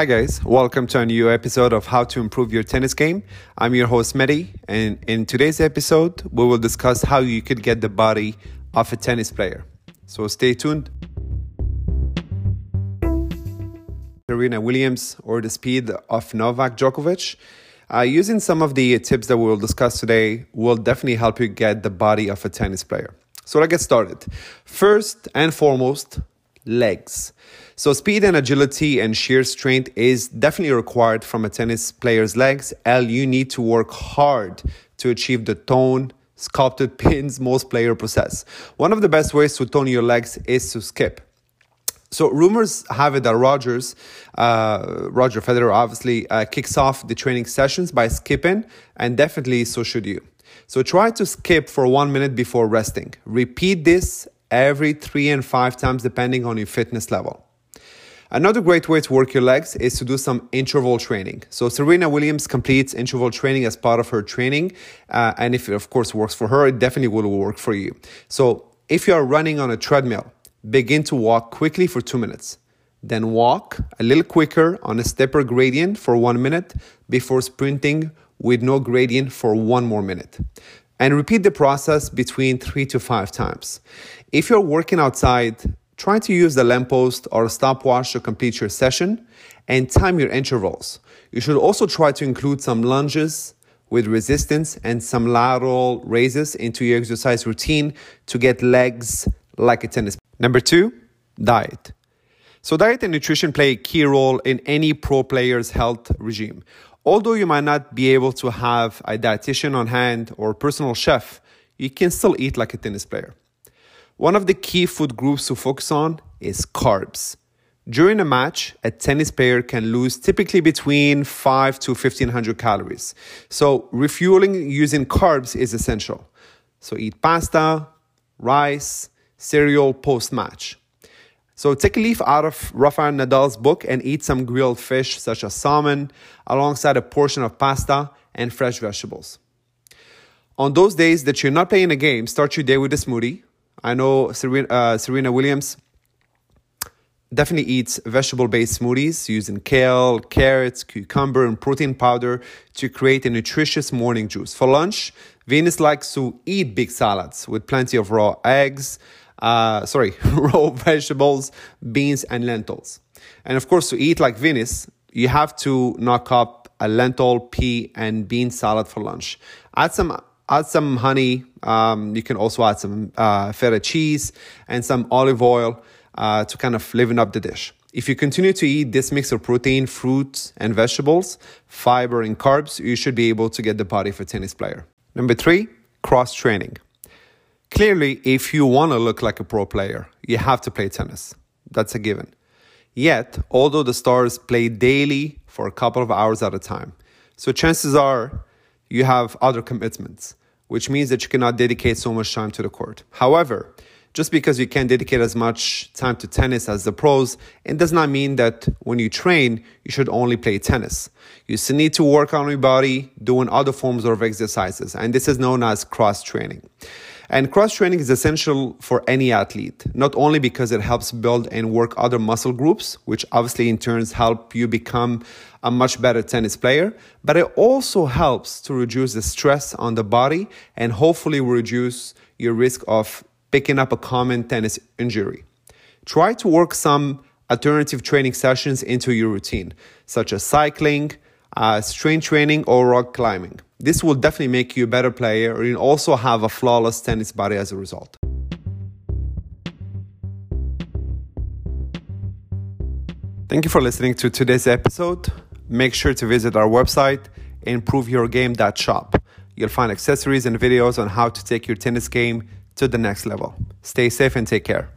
Hi guys, welcome to a new episode of How to Improve Your Tennis Game. I'm your host Mehdi, and in today's episode, we will discuss how you could get the body of a tennis player. So stay tuned. Serena Williams or the speed of Novak Djokovic. Uh, using some of the tips that we will discuss today will definitely help you get the body of a tennis player. So let's get started. First and foremost, legs. So speed and agility and sheer strength is definitely required from a tennis player's legs. L, you need to work hard to achieve the tone, sculpted pins most players possess. One of the best ways to tone your legs is to skip. So rumors have it that Rogers, uh, Roger Federer, obviously uh, kicks off the training sessions by skipping, and definitely so should you. So try to skip for one minute before resting. Repeat this every three and five times depending on your fitness level. Another great way to work your legs is to do some interval training. So Serena Williams completes interval training as part of her training, uh, and if it of course works for her, it definitely will work for you. So if you are running on a treadmill, Begin to walk quickly for two minutes. Then walk a little quicker on a stepper gradient for one minute before sprinting with no gradient for one more minute. And repeat the process between three to five times. If you're working outside, try to use the lamppost or a stopwatch to complete your session and time your intervals. You should also try to include some lunges with resistance and some lateral raises into your exercise routine to get legs like a tennis Number two, diet. So, diet and nutrition play a key role in any pro player's health regime. Although you might not be able to have a dietitian on hand or personal chef, you can still eat like a tennis player. One of the key food groups to focus on is carbs. During a match, a tennis player can lose typically between 5 to 1500 calories. So, refueling using carbs is essential. So, eat pasta, rice, cereal post match. So take a leaf out of Rafael Nadal's book and eat some grilled fish such as salmon alongside a portion of pasta and fresh vegetables. On those days that you're not playing a game, start your day with a smoothie. I know Serena, uh, Serena Williams definitely eats vegetable based smoothies using kale, carrots, cucumber, and protein powder to create a nutritious morning juice. For lunch, Venus likes to eat big salads with plenty of raw eggs, uh, sorry, raw vegetables, beans, and lentils. And of course, to eat like Venus, you have to knock up a lentil, pea, and bean salad for lunch. Add some add some honey. Um, you can also add some uh, feta cheese and some olive oil uh, to kind of liven up the dish. If you continue to eat this mix of protein, fruits, and vegetables, fiber, and carbs, you should be able to get the body of a tennis player. Number three, cross training. Clearly, if you want to look like a pro player, you have to play tennis. That's a given. Yet, although the stars play daily for a couple of hours at a time, so chances are you have other commitments, which means that you cannot dedicate so much time to the court. However, just because you can't dedicate as much time to tennis as the pros, it does not mean that when you train, you should only play tennis. You still need to work on your body doing other forms of exercises, and this is known as cross training. And cross training is essential for any athlete, not only because it helps build and work other muscle groups, which obviously in turns help you become a much better tennis player, but it also helps to reduce the stress on the body and hopefully reduce your risk of picking up a common tennis injury. Try to work some alternative training sessions into your routine, such as cycling, uh, strength training, or rock climbing. This will definitely make you a better player and also have a flawless tennis body as a result. Thank you for listening to today's episode. Make sure to visit our website, improveyourgame.shop. You'll find accessories and videos on how to take your tennis game to the next level. Stay safe and take care.